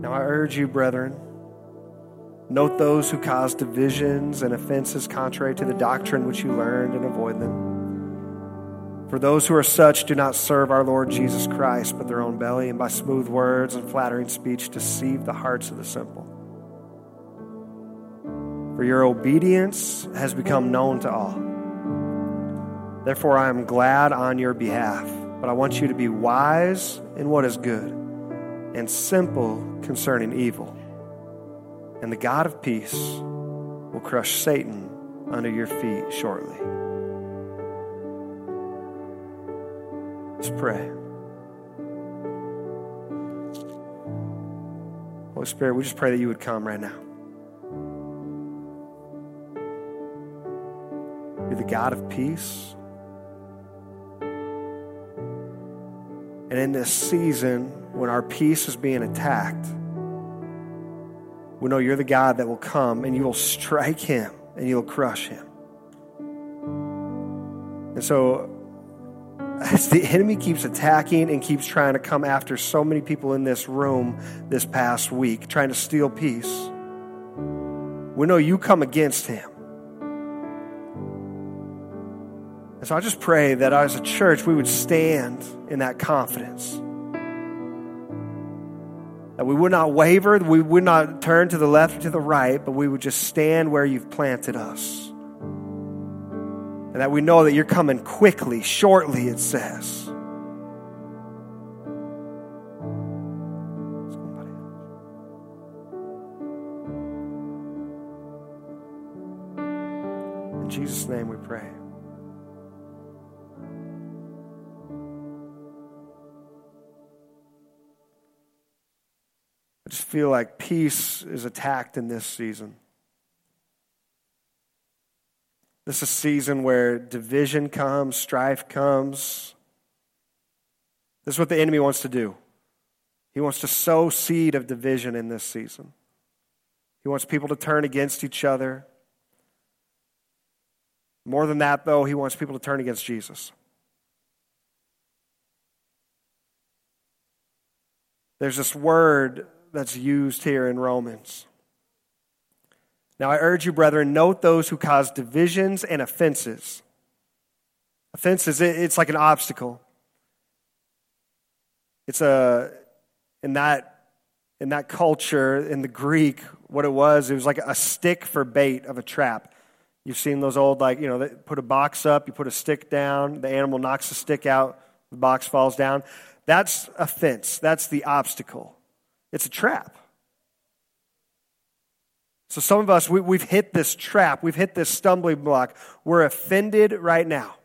Now I urge you, brethren, note those who cause divisions and offenses contrary to the doctrine which you learned and avoid them. For those who are such do not serve our Lord Jesus Christ, but their own belly, and by smooth words and flattering speech deceive the hearts of the simple. For your obedience has become known to all. Therefore, I am glad on your behalf, but I want you to be wise in what is good and simple concerning evil. And the God of peace will crush Satan under your feet shortly. Let's pray. Holy Spirit, we just pray that you would come right now. You're the God of peace. And in this season, when our peace is being attacked, we know you're the God that will come and you will strike him and you'll crush him. And so, as the enemy keeps attacking and keeps trying to come after so many people in this room this past week, trying to steal peace, we know you come against him. And so I just pray that as a church, we would stand in that confidence. That we would not waver, we would not turn to the left or to the right, but we would just stand where you've planted us. And that we know that you're coming quickly, shortly, it says. In Jesus' name we pray. I just feel like peace is attacked in this season. This is a season where division comes, strife comes. This is what the enemy wants to do. He wants to sow seed of division in this season. He wants people to turn against each other. More than that, though, he wants people to turn against Jesus. There's this word that's used here in Romans. Now, I urge you, brethren, note those who cause divisions and offenses. Offenses, it's like an obstacle. It's a, in that, in that culture, in the Greek, what it was, it was like a stick for bait of a trap. You've seen those old, like, you know, they put a box up, you put a stick down, the animal knocks the stick out, the box falls down. That's a fence, that's the obstacle. It's a trap. So, some of us, we, have hit this trap. We've hit this stumbling block. We're offended right now.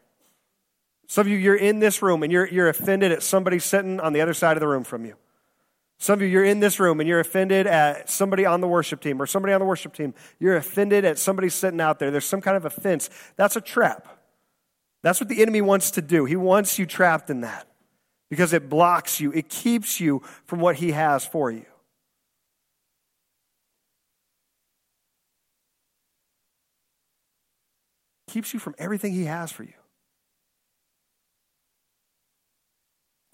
Some of you, you're in this room and you're, you're offended at somebody sitting on the other side of the room from you. Some of you, you're in this room and you're offended at somebody on the worship team or somebody on the worship team. You're offended at somebody sitting out there. There's some kind of offense. That's a trap. That's what the enemy wants to do. He wants you trapped in that because it blocks you, it keeps you from what He has for you. Keeps you from everything He has for you.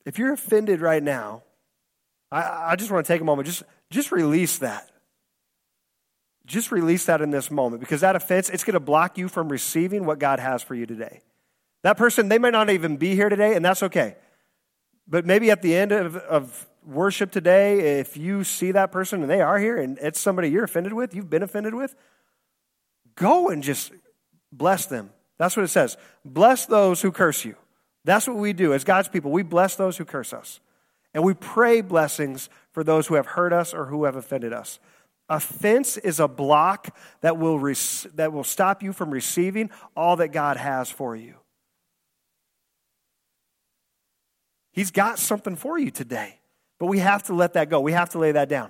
If you're offended right now, I, I just want to take a moment, just, just release that. Just release that in this moment because that offense, it's going to block you from receiving what God has for you today. That person, they might not even be here today, and that's okay. But maybe at the end of, of worship today, if you see that person and they are here and it's somebody you're offended with, you've been offended with, go and just bless them. That's what it says. Bless those who curse you. That's what we do as God's people. We bless those who curse us. And we pray blessings for those who have hurt us or who have offended us. Offense is a block that will, that will stop you from receiving all that God has for you. He's got something for you today. But we have to let that go. We have to lay that down.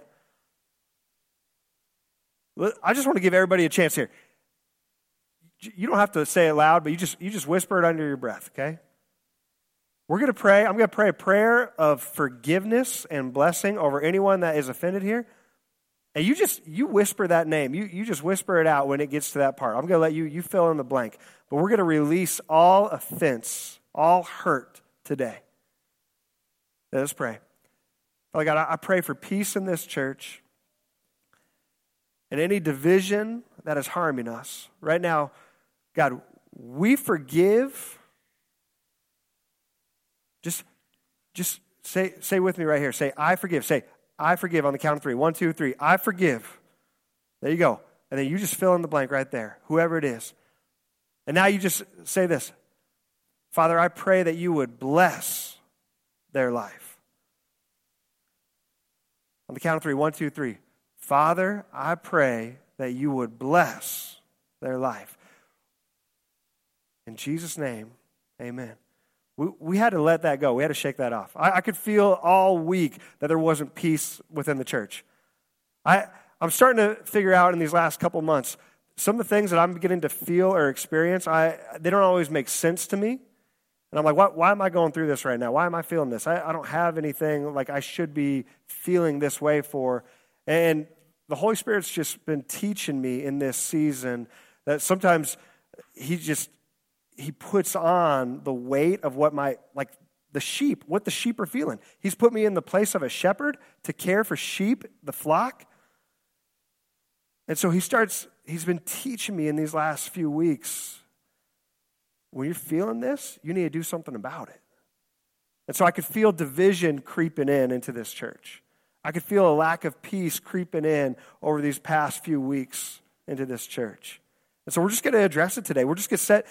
I just want to give everybody a chance here. You don't have to say it loud, but you just, you just whisper it under your breath, okay? We're going to pray. I'm going to pray a prayer of forgiveness and blessing over anyone that is offended here. And you just you whisper that name. You you just whisper it out when it gets to that part. I'm going to let you you fill in the blank. But we're going to release all offense, all hurt today. Let us pray. Father God, I pray for peace in this church and any division that is harming us. Right now, God, we forgive. Just, just say, say with me right here. Say, I forgive. Say, I forgive on the count of three. One, two, three. I forgive. There you go. And then you just fill in the blank right there, whoever it is. And now you just say this Father, I pray that you would bless their life. On the count of three. One, two, three. Father, I pray that you would bless their life. In Jesus' name, amen. We, we had to let that go. We had to shake that off. I, I could feel all week that there wasn't peace within the church. I, I'm starting to figure out in these last couple months some of the things that I'm beginning to feel or experience. I, they don't always make sense to me. And I'm like, why, why am I going through this right now? Why am I feeling this? I, I don't have anything like I should be feeling this way for. And the Holy Spirit's just been teaching me in this season that sometimes He just he puts on the weight of what my like the sheep, what the sheep are feeling. He's put me in the place of a shepherd to care for sheep, the flock. And so he starts, he's been teaching me in these last few weeks when you're feeling this, you need to do something about it. And so I could feel division creeping in into this church. I could feel a lack of peace creeping in over these past few weeks into this church. And so we're just going to address it today. We're just going to set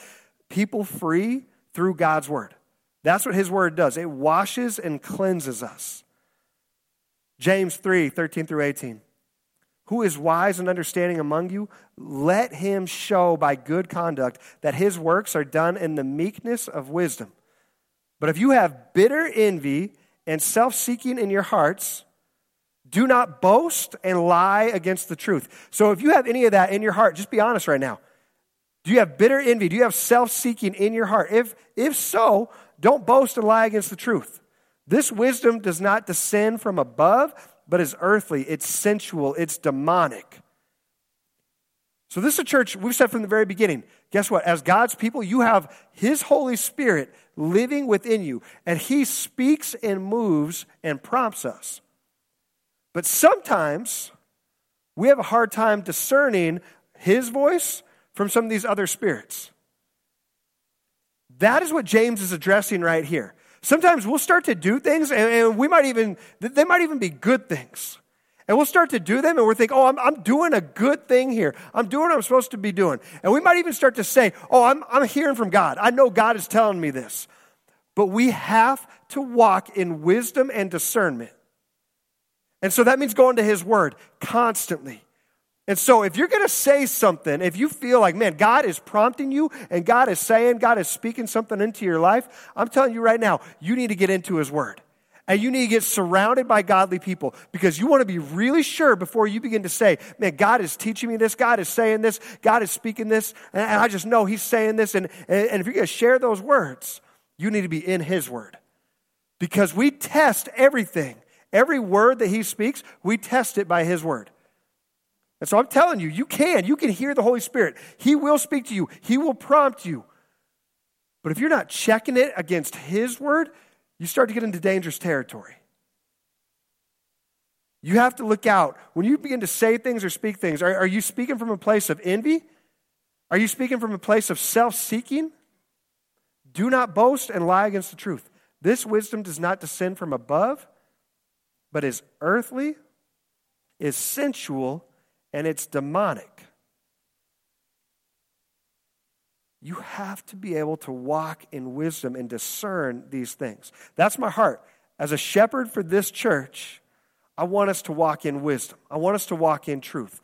people free through God's word. That's what his word does. It washes and cleanses us. James 3 13 through 18. Who is wise and understanding among you? Let him show by good conduct that his works are done in the meekness of wisdom. But if you have bitter envy and self seeking in your hearts, do not boast and lie against the truth. So if you have any of that in your heart, just be honest right now. Do you have bitter envy? Do you have self seeking in your heart? If, if so, don't boast and lie against the truth. This wisdom does not descend from above, but is earthly, it's sensual, it's demonic. So, this is a church we've said from the very beginning. Guess what? As God's people, you have His Holy Spirit living within you, and He speaks and moves and prompts us. But sometimes we have a hard time discerning His voice from some of these other spirits. That is what James is addressing right here. Sometimes we'll start to do things and, we might even, they might even be good things. And we'll start to do them and we're thinking, oh, I'm, I'm doing a good thing here. I'm doing what I'm supposed to be doing. And we might even start to say, oh, I'm, I'm hearing from God. I know God is telling me this. But we have to walk in wisdom and discernment. And so that means going to His Word constantly. And so, if you're going to say something, if you feel like, man, God is prompting you and God is saying, God is speaking something into your life, I'm telling you right now, you need to get into His Word. And you need to get surrounded by godly people because you want to be really sure before you begin to say, man, God is teaching me this, God is saying this, God is speaking this, and I just know He's saying this. And, and if you're going to share those words, you need to be in His Word. Because we test everything. Every word that He speaks, we test it by His Word. And so I'm telling you, you can. You can hear the Holy Spirit. He will speak to you, He will prompt you. But if you're not checking it against His word, you start to get into dangerous territory. You have to look out. When you begin to say things or speak things, are, are you speaking from a place of envy? Are you speaking from a place of self seeking? Do not boast and lie against the truth. This wisdom does not descend from above, but is earthly, is sensual, and it's demonic. You have to be able to walk in wisdom and discern these things. That's my heart. As a shepherd for this church, I want us to walk in wisdom. I want us to walk in truth.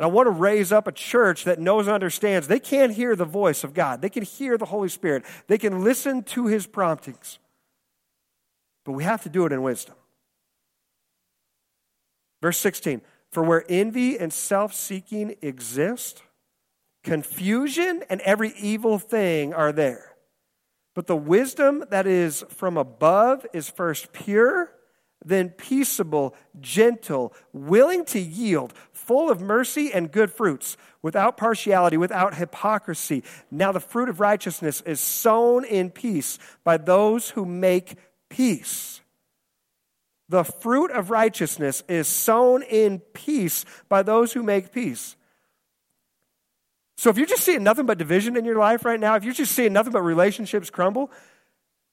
And I want to raise up a church that knows and understands they can't hear the voice of God. They can hear the Holy Spirit. They can listen to his promptings. But we have to do it in wisdom. Verse 16 for where envy and self seeking exist, confusion and every evil thing are there. But the wisdom that is from above is first pure, then peaceable, gentle, willing to yield, full of mercy and good fruits, without partiality, without hypocrisy. Now the fruit of righteousness is sown in peace by those who make peace. The fruit of righteousness is sown in peace by those who make peace. So if you're just seeing nothing but division in your life right now, if you're just seeing nothing but relationships crumble,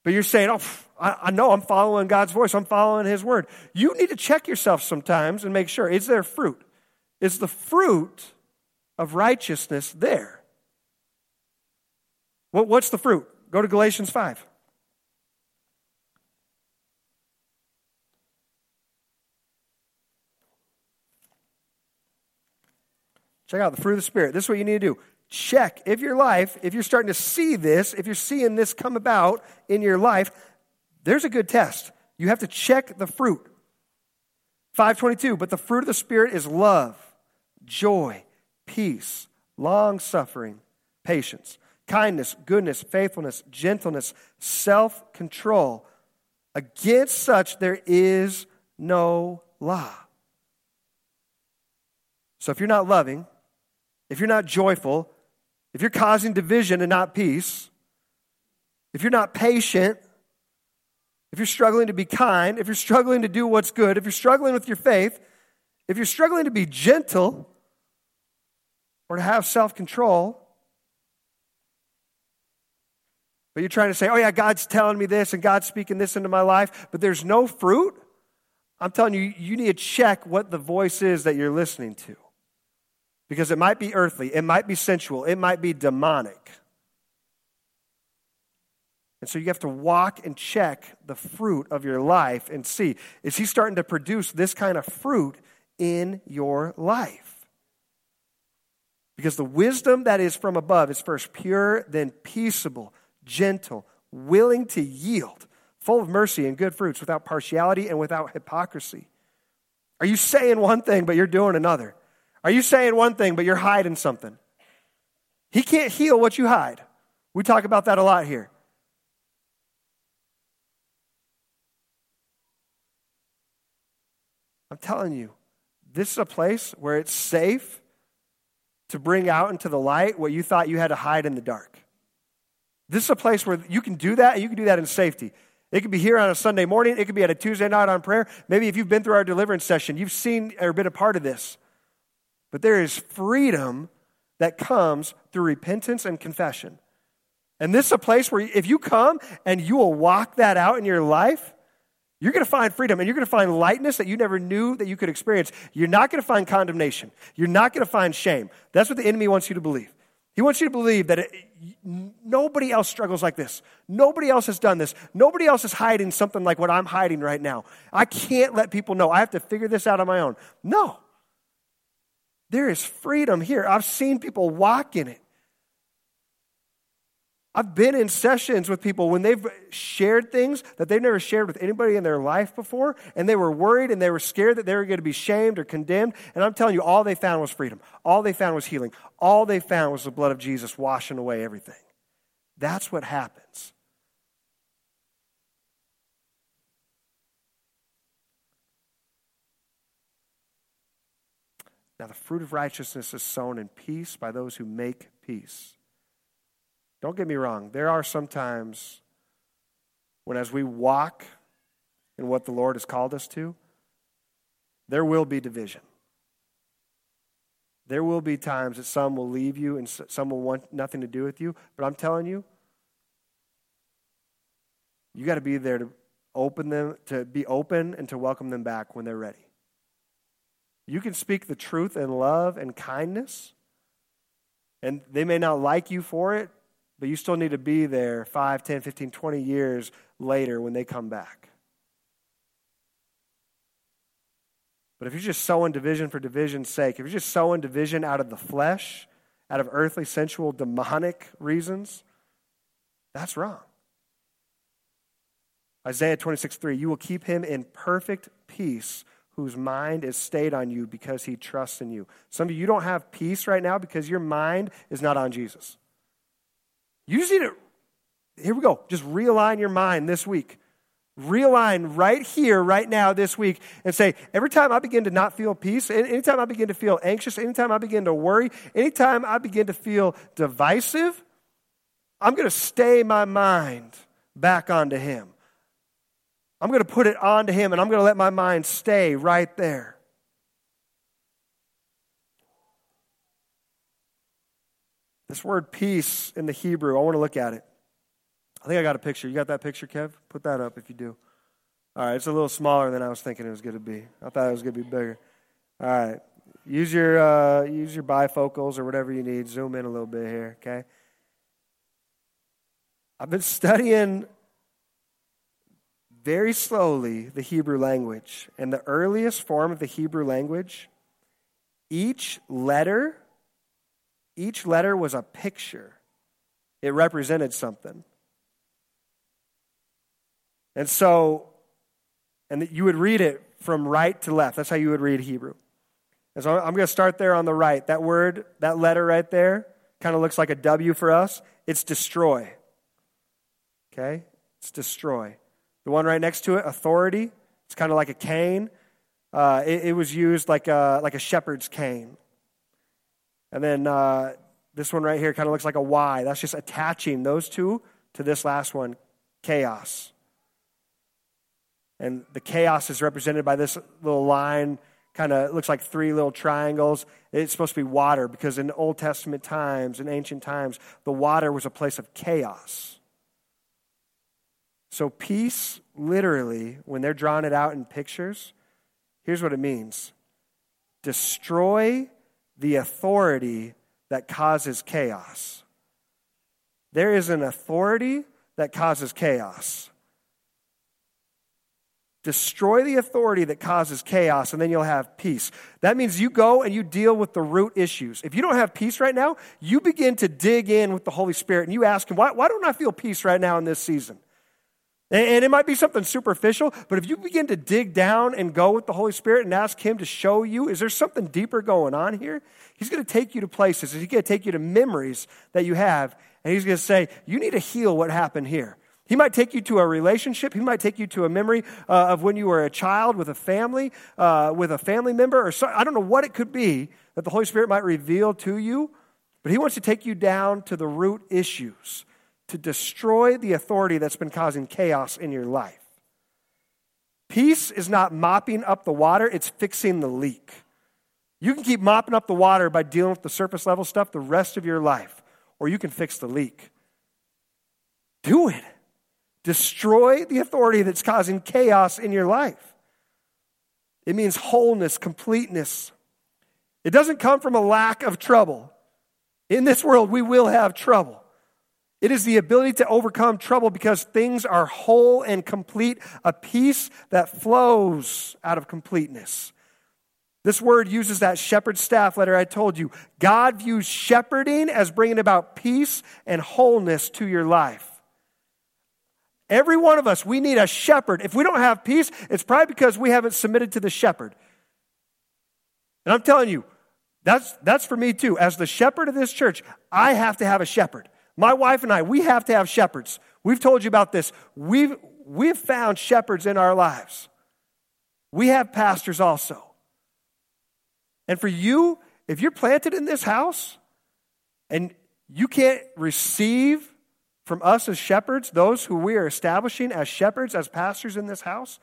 but you're saying, oh, I, I know I'm following God's voice, I'm following His word, you need to check yourself sometimes and make sure is there fruit? Is the fruit of righteousness there? What's the fruit? Go to Galatians 5. Check out the fruit of the Spirit. This is what you need to do. Check if your life, if you're starting to see this, if you're seeing this come about in your life, there's a good test. You have to check the fruit. 522, but the fruit of the Spirit is love, joy, peace, long suffering, patience, kindness, goodness, faithfulness, gentleness, self control. Against such there is no law. So if you're not loving, if you're not joyful, if you're causing division and not peace, if you're not patient, if you're struggling to be kind, if you're struggling to do what's good, if you're struggling with your faith, if you're struggling to be gentle or to have self control, but you're trying to say, oh, yeah, God's telling me this and God's speaking this into my life, but there's no fruit, I'm telling you, you need to check what the voice is that you're listening to. Because it might be earthly, it might be sensual, it might be demonic. And so you have to walk and check the fruit of your life and see is he starting to produce this kind of fruit in your life? Because the wisdom that is from above is first pure, then peaceable, gentle, willing to yield, full of mercy and good fruits, without partiality and without hypocrisy. Are you saying one thing, but you're doing another? Are you saying one thing, but you're hiding something? He can't heal what you hide. We talk about that a lot here. I'm telling you, this is a place where it's safe to bring out into the light what you thought you had to hide in the dark. This is a place where you can do that, and you can do that in safety. It could be here on a Sunday morning, it could be at a Tuesday night on prayer. Maybe if you've been through our deliverance session, you've seen or been a part of this. But there is freedom that comes through repentance and confession. And this is a place where if you come and you will walk that out in your life, you're going to find freedom and you're going to find lightness that you never knew that you could experience. You're not going to find condemnation. You're not going to find shame. That's what the enemy wants you to believe. He wants you to believe that it, nobody else struggles like this. Nobody else has done this. Nobody else is hiding something like what I'm hiding right now. I can't let people know. I have to figure this out on my own. No. There is freedom here. I've seen people walk in it. I've been in sessions with people when they've shared things that they've never shared with anybody in their life before, and they were worried and they were scared that they were going to be shamed or condemned. And I'm telling you, all they found was freedom. All they found was healing. All they found was the blood of Jesus washing away everything. That's what happens. Now, the fruit of righteousness is sown in peace by those who make peace. Don't get me wrong, there are some times when, as we walk in what the Lord has called us to, there will be division. There will be times that some will leave you and some will want nothing to do with you. But I'm telling you, you got to be there to open them, to be open and to welcome them back when they're ready. You can speak the truth in love and kindness, and they may not like you for it, but you still need to be there 5, 10, 15, 20 years later when they come back. But if you're just sowing division for division's sake, if you're just sowing division out of the flesh, out of earthly, sensual, demonic reasons, that's wrong. Isaiah 26, 3, you will keep him in perfect peace whose mind is stayed on you because he trusts in you. Some of you don't have peace right now because your mind is not on Jesus. You just need to, here we go, just realign your mind this week. Realign right here, right now, this week, and say, every time I begin to not feel peace, anytime I begin to feel anxious, anytime I begin to worry, anytime I begin to feel divisive, I'm going to stay my mind back onto Him. I'm going to put it onto him and I'm going to let my mind stay right there. This word peace in the Hebrew, I want to look at it. I think I got a picture. You got that picture, Kev? Put that up if you do. All right, it's a little smaller than I was thinking it was going to be. I thought it was going to be bigger. All right, use your uh, use your bifocals or whatever you need. Zoom in a little bit here, okay? I've been studying very slowly the Hebrew language, and the earliest form of the Hebrew language, each letter each letter was a picture, it represented something. And so, and you would read it from right to left. That's how you would read Hebrew. And so I'm going to start there on the right. That word, that letter right there, kind of looks like a W for us. It's destroy. Okay? It's destroy. The one right next to it, authority, it's kind of like a cane. Uh, it, it, was used like a, like a shepherd's cane. And then uh, this one right here kind of looks like a Y. That's just attaching those two to this last one, chaos. And the chaos is represented by this little line, kind of looks like three little triangles. It's supposed to be water because in Old Testament times, in ancient times, the water was a place of chaos. So, peace, literally, when they're drawing it out in pictures, here's what it means destroy the authority that causes chaos. There is an authority that causes chaos. Destroy the authority that causes chaos, and then you'll have peace. That means you go and you deal with the root issues. If you don't have peace right now, you begin to dig in with the Holy Spirit and you ask Him, why, why don't I feel peace right now in this season? And it might be something superficial, but if you begin to dig down and go with the Holy Spirit and ask Him to show you, is there something deeper going on here? He's going to take you to places. He's going to take you to memories that you have. And He's going to say, you need to heal what happened here. He might take you to a relationship. He might take you to a memory uh, of when you were a child with a family, uh, with a family member, or so, I don't know what it could be that the Holy Spirit might reveal to you, but He wants to take you down to the root issues to destroy the authority that's been causing chaos in your life. Peace is not mopping up the water, it's fixing the leak. You can keep mopping up the water by dealing with the surface level stuff the rest of your life, or you can fix the leak. Do it. Destroy the authority that's causing chaos in your life. It means wholeness, completeness. It doesn't come from a lack of trouble. In this world, we will have trouble. It is the ability to overcome trouble because things are whole and complete, a peace that flows out of completeness. This word uses that shepherd staff letter I told you. God views shepherding as bringing about peace and wholeness to your life. Every one of us, we need a shepherd. If we don't have peace, it's probably because we haven't submitted to the shepherd. And I'm telling you, that's, that's for me too. As the shepherd of this church, I have to have a shepherd. My wife and I, we have to have shepherds. We've told you about this. We've, we've found shepherds in our lives. We have pastors also. And for you, if you're planted in this house and you can't receive from us as shepherds, those who we are establishing as shepherds, as pastors in this house,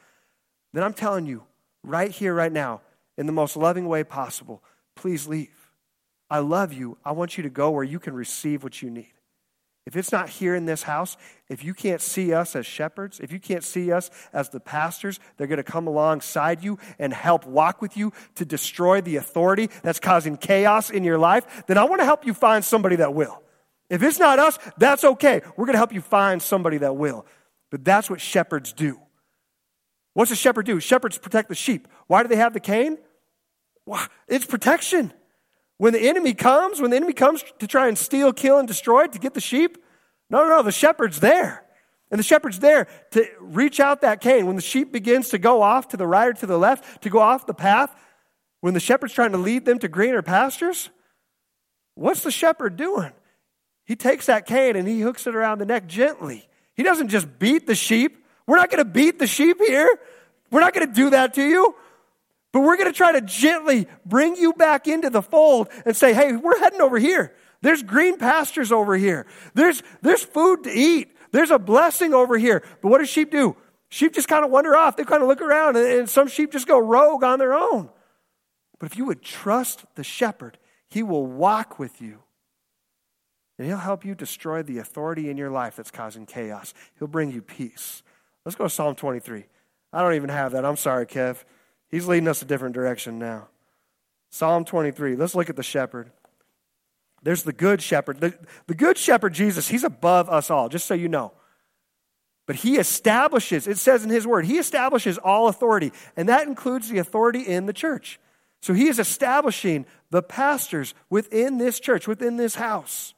then I'm telling you, right here, right now, in the most loving way possible, please leave. I love you. I want you to go where you can receive what you need. If it's not here in this house, if you can't see us as shepherds, if you can't see us as the pastors, they're going to come alongside you and help walk with you to destroy the authority that's causing chaos in your life, then I want to help you find somebody that will. If it's not us, that's okay. We're going to help you find somebody that will. But that's what shepherds do. What's a shepherd do? Shepherds protect the sheep. Why do they have the cane? It's protection. When the enemy comes, when the enemy comes to try and steal, kill, and destroy to get the sheep, no, no, no, the shepherd's there. And the shepherd's there to reach out that cane. When the sheep begins to go off to the right or to the left, to go off the path, when the shepherd's trying to lead them to greener pastures, what's the shepherd doing? He takes that cane and he hooks it around the neck gently. He doesn't just beat the sheep. We're not going to beat the sheep here. We're not going to do that to you. But we're going to try to gently bring you back into the fold and say, hey, we're heading over here. There's green pastures over here. There's, there's food to eat. There's a blessing over here. But what does sheep do? Sheep just kind of wander off. They kind of look around, and, and some sheep just go rogue on their own. But if you would trust the shepherd, he will walk with you. And he'll help you destroy the authority in your life that's causing chaos. He'll bring you peace. Let's go to Psalm 23. I don't even have that. I'm sorry, Kev. He's leading us a different direction now. Psalm 23. Let's look at the shepherd. There's the good shepherd. The, the good shepherd, Jesus, he's above us all, just so you know. But he establishes, it says in his word, he establishes all authority, and that includes the authority in the church. So he is establishing the pastors within this church, within this house.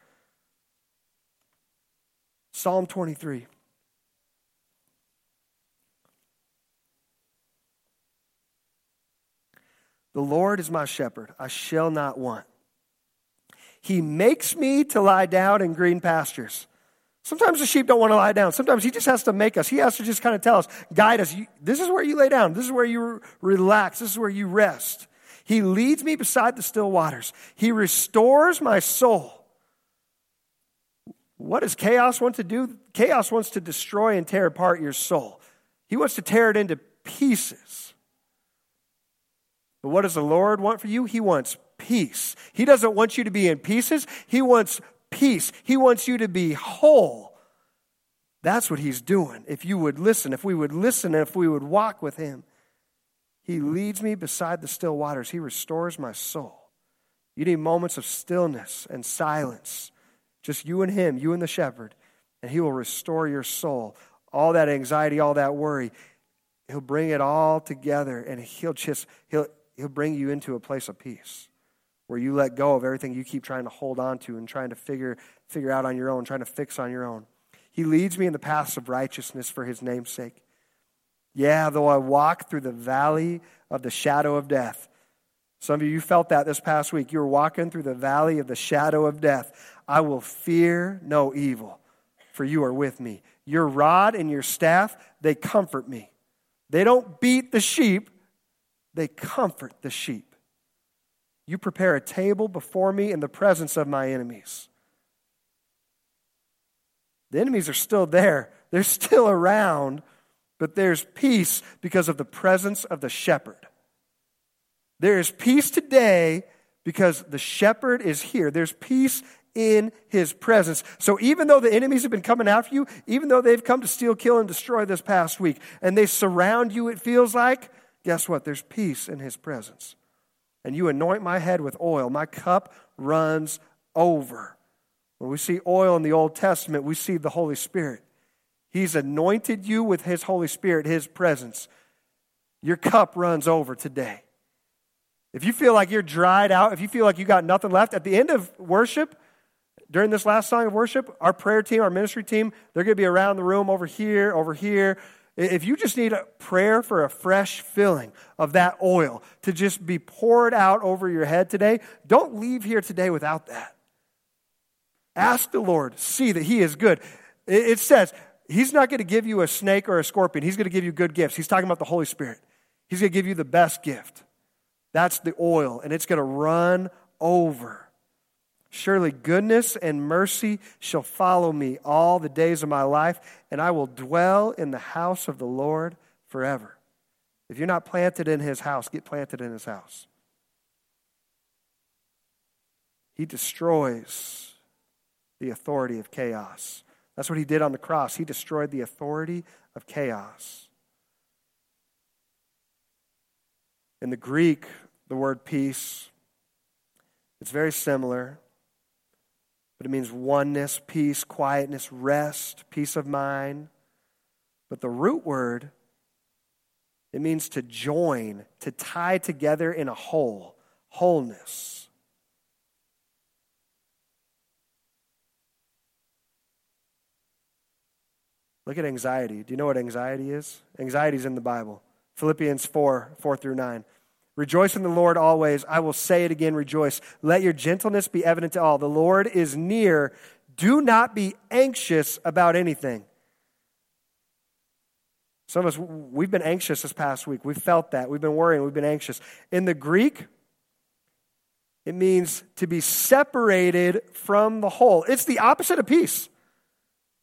Psalm 23. The Lord is my shepherd, I shall not want. He makes me to lie down in green pastures. Sometimes the sheep don't want to lie down. Sometimes he just has to make us. He has to just kind of tell us, guide us. This is where you lay down. This is where you relax. This is where you rest. He leads me beside the still waters. He restores my soul. What does chaos want to do? Chaos wants to destroy and tear apart your soul. He wants to tear it into pieces. But what does the Lord want for you? He wants peace. He doesn't want you to be in pieces, He wants peace. He wants you to be whole. That's what He's doing. If you would listen, if we would listen, and if we would walk with Him, He leads me beside the still waters. He restores my soul. You need moments of stillness and silence. Just you and Him, you and the shepherd, and He will restore your soul. All that anxiety, all that worry, He'll bring it all together and He'll just, He'll, he'll bring you into a place of peace where you let go of everything you keep trying to hold on to and trying to figure, figure out on your own, trying to fix on your own. He leads me in the paths of righteousness for his name's sake. Yeah, though I walk through the valley of the shadow of death. Some of you, you felt that this past week. You were walking through the valley of the shadow of death. I will fear no evil, for you are with me. Your rod and your staff, they comfort me. They don't beat the sheep, they comfort the sheep. You prepare a table before me in the presence of my enemies. The enemies are still there, they're still around, but there's peace because of the presence of the shepherd. There is peace today because the shepherd is here. There's peace in his presence. So even though the enemies have been coming after you, even though they've come to steal, kill, and destroy this past week, and they surround you, it feels like, guess what? There's peace in his presence. And you anoint my head with oil, my cup runs over. When we see oil in the Old Testament, we see the Holy Spirit. He's anointed you with his Holy Spirit, his presence. Your cup runs over today. If you feel like you're dried out, if you feel like you got nothing left, at the end of worship, during this last song of worship, our prayer team, our ministry team, they're going to be around the room over here, over here. If you just need a prayer for a fresh filling of that oil to just be poured out over your head today, don't leave here today without that. Ask the Lord, see that He is good. It says, He's not going to give you a snake or a scorpion. He's going to give you good gifts. He's talking about the Holy Spirit. He's going to give you the best gift. That's the oil, and it's going to run over. Surely goodness and mercy shall follow me all the days of my life, and I will dwell in the house of the Lord forever. If you're not planted in his house, get planted in his house. He destroys the authority of chaos. That's what he did on the cross. He destroyed the authority of chaos. In the Greek, the word peace, it's very similar but it means oneness, peace, quietness, rest, peace of mind. But the root word, it means to join, to tie together in a whole, wholeness. Look at anxiety. Do you know what anxiety is? Anxiety is in the Bible. Philippians 4 4 through 9. Rejoice in the Lord always. I will say it again, rejoice. Let your gentleness be evident to all. The Lord is near. Do not be anxious about anything. Some of us, we've been anxious this past week. We've felt that. We've been worrying. We've been anxious. In the Greek, it means to be separated from the whole. It's the opposite of peace.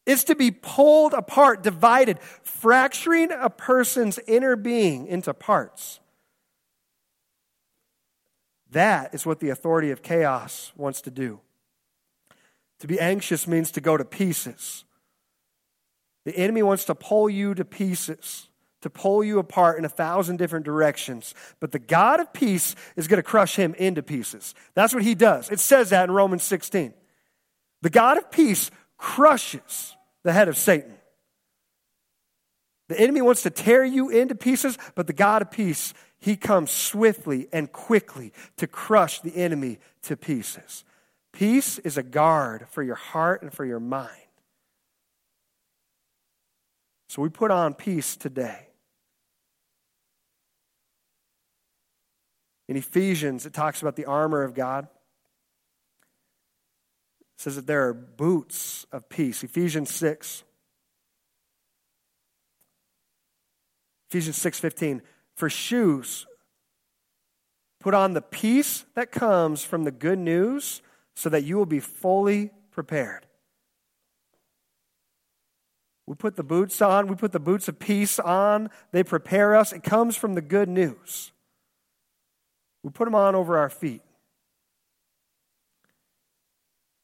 It's to be pulled apart, divided, fracturing a person's inner being into parts. That is what the authority of chaos wants to do. To be anxious means to go to pieces. The enemy wants to pull you to pieces, to pull you apart in a thousand different directions. But the God of peace is going to crush him into pieces. That's what he does. It says that in Romans 16. The God of peace crushes the head of Satan. The enemy wants to tear you into pieces, but the God of peace, he comes swiftly and quickly to crush the enemy to pieces. Peace is a guard for your heart and for your mind. So we put on peace today. In Ephesians, it talks about the armor of God It says that there are boots of peace. Ephesians 6. Ephesians 6:15 for shoes put on the peace that comes from the good news so that you will be fully prepared. We put the boots on, we put the boots of peace on, they prepare us. It comes from the good news. We put them on over our feet.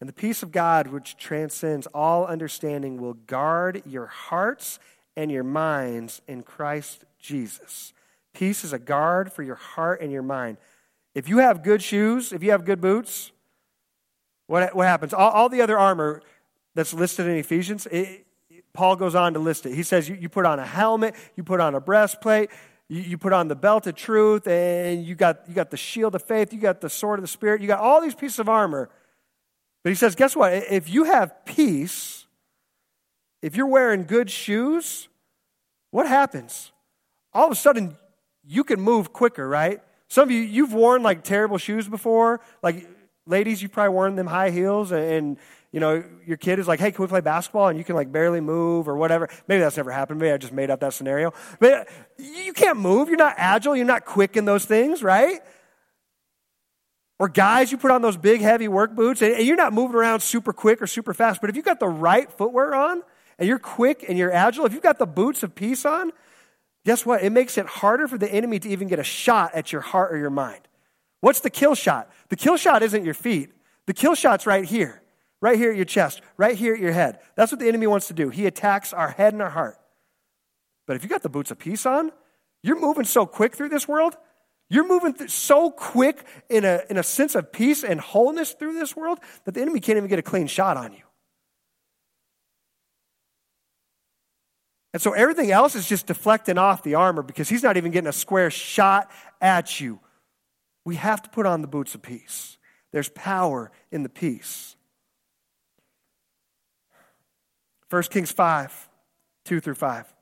And the peace of God, which transcends all understanding, will guard your hearts and your minds in Christ Jesus. Peace is a guard for your heart and your mind. If you have good shoes, if you have good boots, what, what happens? All, all the other armor that's listed in Ephesians, it, Paul goes on to list it. He says you, you put on a helmet, you put on a breastplate, you, you put on the belt of truth, and you got, you got the shield of faith, you got the sword of the Spirit, you got all these pieces of armor but he says, guess what? If you have peace, if you're wearing good shoes, what happens? All of a sudden, you can move quicker, right? Some of you, you've worn like terrible shoes before. Like, ladies, you've probably worn them high heels, and, you know, your kid is like, hey, can we play basketball? And you can like barely move or whatever. Maybe that's never happened. Maybe I just made up that scenario. But you can't move. You're not agile. You're not quick in those things, right? Or guys, you put on those big, heavy work boots, and you're not moving around super quick or super fast. But if you've got the right footwear on, and you're quick and you're agile, if you've got the boots of peace on, guess what? It makes it harder for the enemy to even get a shot at your heart or your mind. What's the kill shot? The kill shot isn't your feet. The kill shot's right here, right here at your chest, right here at your head. That's what the enemy wants to do. He attacks our head and our heart. But if you got the boots of peace on, you're moving so quick through this world, you're moving so quick in a, in a sense of peace and wholeness through this world that the enemy can't even get a clean shot on you. And so everything else is just deflecting off the armor because he's not even getting a square shot at you. We have to put on the boots of peace. There's power in the peace. 1 Kings 5, 2 through 5.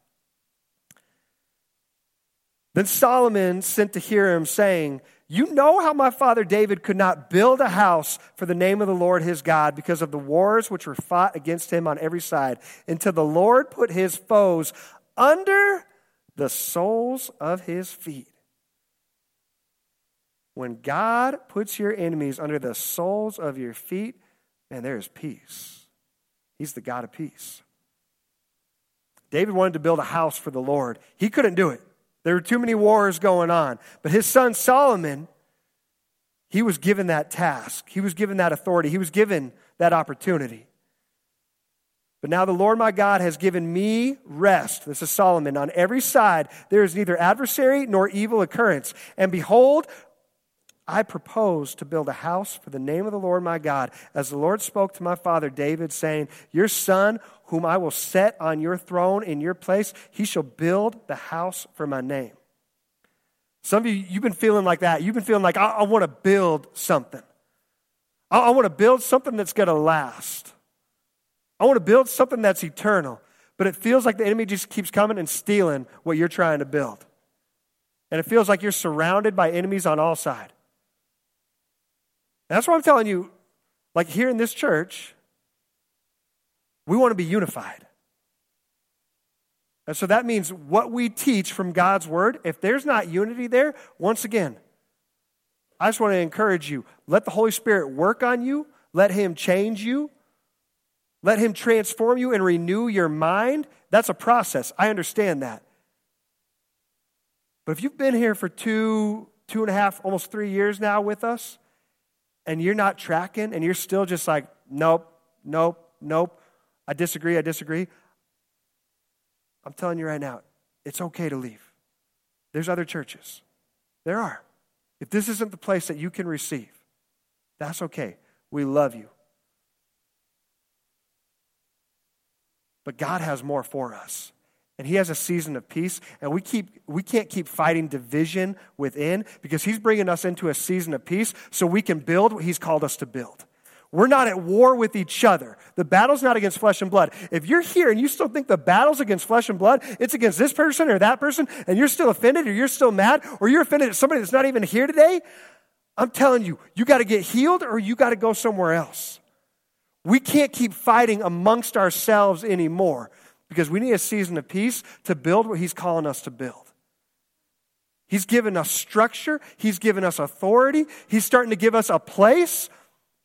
Then Solomon sent to Hiram, saying, You know how my father David could not build a house for the name of the Lord his God because of the wars which were fought against him on every side, until the Lord put his foes under the soles of his feet. When God puts your enemies under the soles of your feet, man, there is peace. He's the God of peace. David wanted to build a house for the Lord. He couldn't do it. There were too many wars going on. But his son Solomon, he was given that task. He was given that authority. He was given that opportunity. But now the Lord my God has given me rest. This is Solomon. On every side, there is neither adversary nor evil occurrence. And behold, I propose to build a house for the name of the Lord my God, as the Lord spoke to my father David, saying, Your son whom I will set on your throne in your place, he shall build the house for my name. Some of you, you've been feeling like that. You've been feeling like, I, I want to build something. I, I want to build something that's going to last. I want to build something that's eternal. But it feels like the enemy just keeps coming and stealing what you're trying to build. And it feels like you're surrounded by enemies on all sides. That's why I'm telling you, like here in this church, we want to be unified. And so that means what we teach from God's word, if there's not unity there, once again, I just want to encourage you let the Holy Spirit work on you, let Him change you. Let Him transform you and renew your mind. That's a process. I understand that. But if you've been here for two, two and a half, almost three years now with us, and you're not tracking, and you're still just like, nope, nope, nope, I disagree, I disagree, I'm telling you right now, it's okay to leave. There's other churches. There are. If this isn't the place that you can receive, that's okay. We love you. But God has more for us. And he has a season of peace and we keep we can't keep fighting division within because he's bringing us into a season of peace so we can build what he's called us to build. We're not at war with each other. The battle's not against flesh and blood. If you're here and you still think the battle's against flesh and blood, it's against this person or that person, and you're still offended or you're still mad or you're offended at somebody that's not even here today, I'm telling you, you got to get healed or you got to go somewhere else. We can't keep fighting amongst ourselves anymore because we need a season of peace to build what He's calling us to build. He's given us structure, He's given us authority, He's starting to give us a place,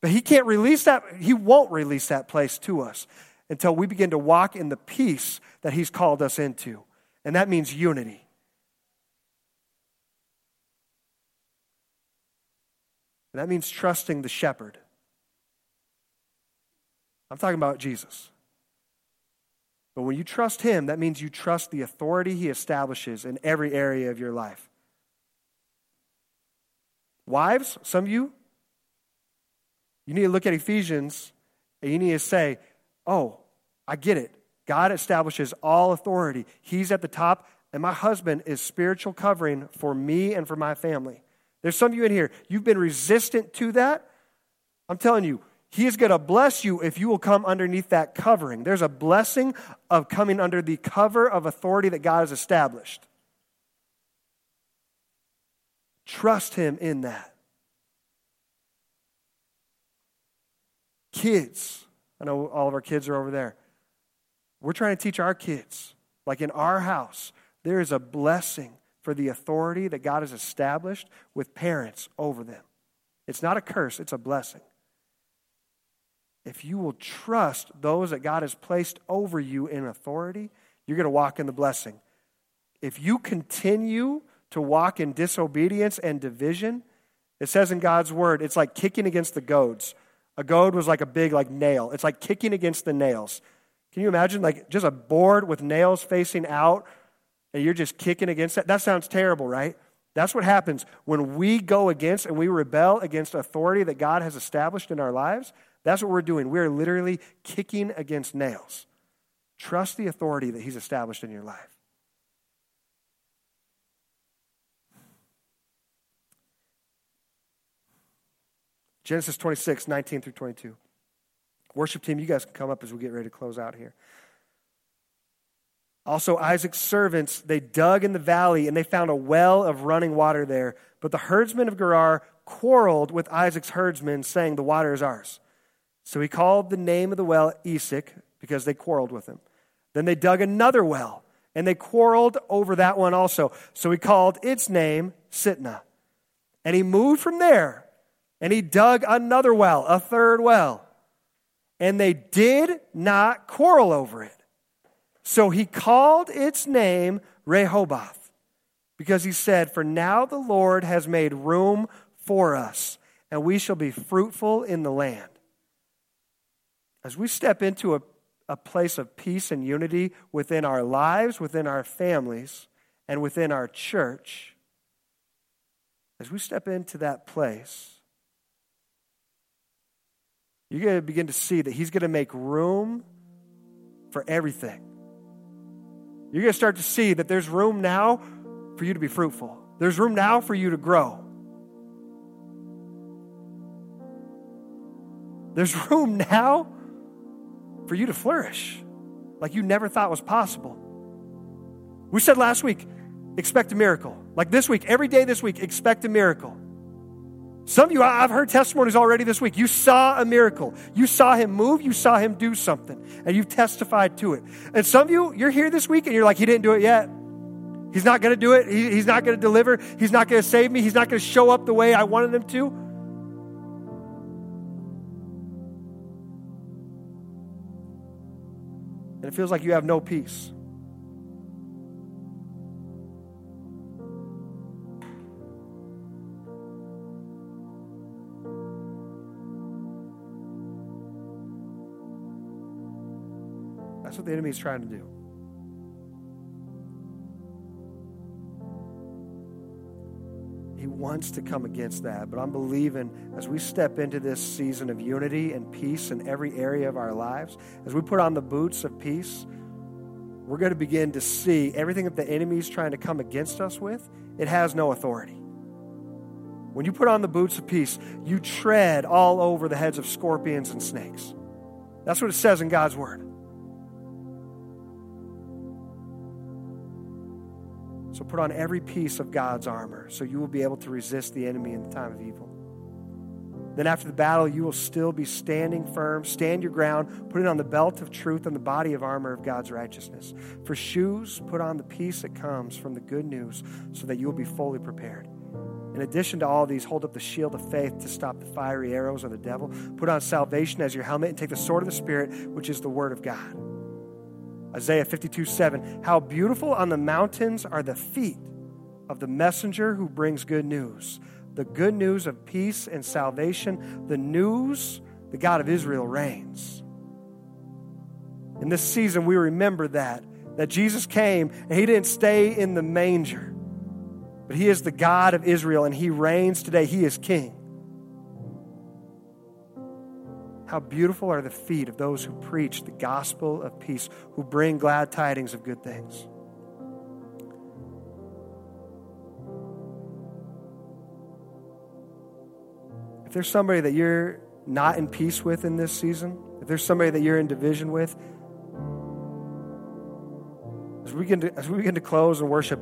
but He can't release that, He won't release that place to us until we begin to walk in the peace that He's called us into. And that means unity. And that means trusting the shepherd. I'm talking about Jesus. But when you trust Him, that means you trust the authority He establishes in every area of your life. Wives, some of you, you need to look at Ephesians and you need to say, Oh, I get it. God establishes all authority. He's at the top, and my husband is spiritual covering for me and for my family. There's some of you in here, you've been resistant to that. I'm telling you, he is going to bless you if you will come underneath that covering. There's a blessing of coming under the cover of authority that God has established. Trust Him in that. Kids, I know all of our kids are over there. We're trying to teach our kids, like in our house, there is a blessing for the authority that God has established with parents over them. It's not a curse, it's a blessing if you will trust those that God has placed over you in authority, you're going to walk in the blessing. If you continue to walk in disobedience and division, it says in God's word, it's like kicking against the goads. A goad was like a big like nail. It's like kicking against the nails. Can you imagine like just a board with nails facing out and you're just kicking against that? That sounds terrible, right? That's what happens when we go against and we rebel against authority that God has established in our lives. That's what we're doing. We're literally kicking against nails. Trust the authority that He's established in your life. Genesis 26, 19 through 22. Worship team, you guys can come up as we get ready to close out here. Also, Isaac's servants, they dug in the valley and they found a well of running water there. But the herdsmen of Gerar quarreled with Isaac's herdsmen, saying, The water is ours. So he called the name of the well Esek because they quarreled with him. Then they dug another well and they quarreled over that one also. So he called its name Sitnah. And he moved from there and he dug another well, a third well. And they did not quarrel over it. So he called its name Rehoboth because he said, For now the Lord has made room for us, and we shall be fruitful in the land. As we step into a, a place of peace and unity within our lives, within our families, and within our church, as we step into that place, you're going to begin to see that He's going to make room for everything. You're going to start to see that there's room now for you to be fruitful, there's room now for you to grow. There's room now for you to flourish like you never thought was possible. We said last week, expect a miracle. Like this week, every day this week, expect a miracle. Some of you, I've heard testimonies already this week. You saw a miracle. You saw him move. You saw him do something, and you've testified to it. And some of you, you're here this week and you're like, he didn't do it yet. He's not going to do it. He, he's not going to deliver. He's not going to save me. He's not going to show up the way I wanted him to. And it feels like you have no peace. That's what the enemy is trying to do. He wants to come against that, but I'm believing as we step into this season of unity and peace in every area of our lives, as we put on the boots of peace, we're going to begin to see everything that the enemy is trying to come against us with, it has no authority. When you put on the boots of peace, you tread all over the heads of scorpions and snakes. That's what it says in God's word. So put on every piece of God's armor so you will be able to resist the enemy in the time of evil. Then after the battle, you will still be standing firm. Stand your ground. Put it on the belt of truth and the body of armor of God's righteousness. For shoes, put on the peace that comes from the good news so that you will be fully prepared. In addition to all these, hold up the shield of faith to stop the fiery arrows of the devil. Put on salvation as your helmet and take the sword of the Spirit, which is the word of God. Isaiah 52 7. How beautiful on the mountains are the feet of the messenger who brings good news. The good news of peace and salvation. The news the God of Israel reigns. In this season, we remember that. That Jesus came and he didn't stay in the manger, but he is the God of Israel and he reigns today. He is king. How beautiful are the feet of those who preach the gospel of peace, who bring glad tidings of good things. If there's somebody that you're not in peace with in this season, if there's somebody that you're in division with, as we begin to, as we begin to close and worship,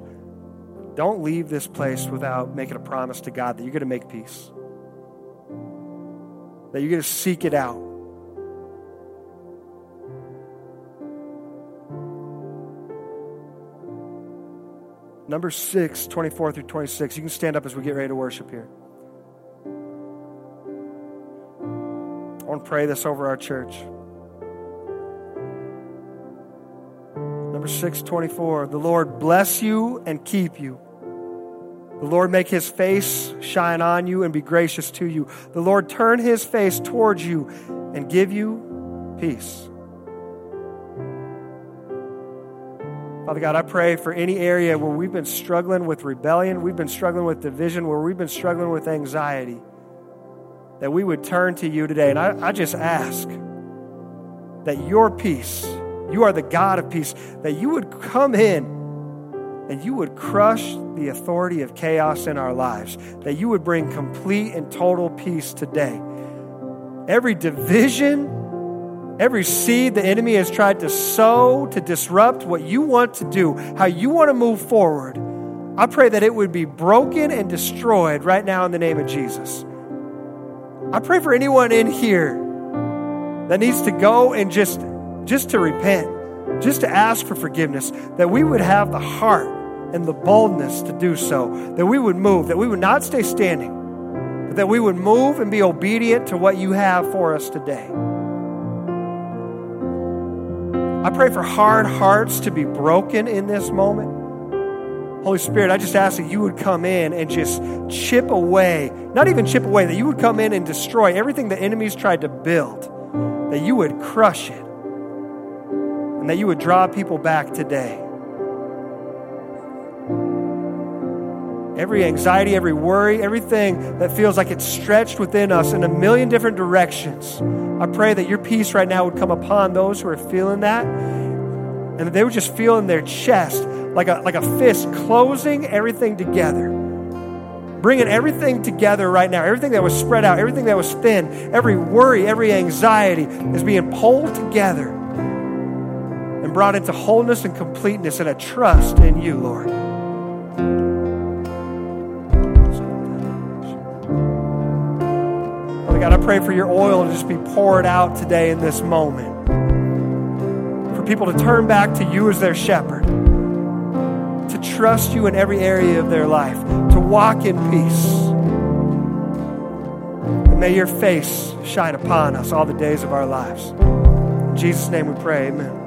don't leave this place without making a promise to God that you're going to make peace that you're going to seek it out. Number 6, 24 through 26. You can stand up as we get ready to worship here. I want to pray this over our church. Number 6, 24. The Lord bless you and keep you. The Lord make his face shine on you and be gracious to you. The Lord turn his face towards you and give you peace. Father God, I pray for any area where we've been struggling with rebellion, we've been struggling with division, where we've been struggling with anxiety, that we would turn to you today. And I, I just ask that your peace, you are the God of peace, that you would come in and you would crush the authority of chaos in our lives, that you would bring complete and total peace today. Every division, every seed the enemy has tried to sow to disrupt what you want to do, how you want to move forward, I pray that it would be broken and destroyed right now in the name of Jesus. I pray for anyone in here that needs to go and just just to repent, just to ask for forgiveness, that we would have the heart and the boldness to do so, that we would move, that we would not stay standing, but that we would move and be obedient to what you have for us today. I pray for hard hearts to be broken in this moment. Holy Spirit, I just ask that you would come in and just chip away, not even chip away, that you would come in and destroy everything the enemies tried to build, that you would crush it, and that you would draw people back today. Every anxiety, every worry, everything that feels like it's stretched within us in a million different directions. I pray that your peace right now would come upon those who are feeling that and that they would just feel in their chest like a, like a fist closing everything together. Bringing everything together right now, everything that was spread out, everything that was thin, every worry, every anxiety is being pulled together and brought into wholeness and completeness and a trust in you, Lord. God, I pray for your oil to just be poured out today in this moment. For people to turn back to you as their shepherd, to trust you in every area of their life, to walk in peace. And may your face shine upon us all the days of our lives. In Jesus' name we pray, amen.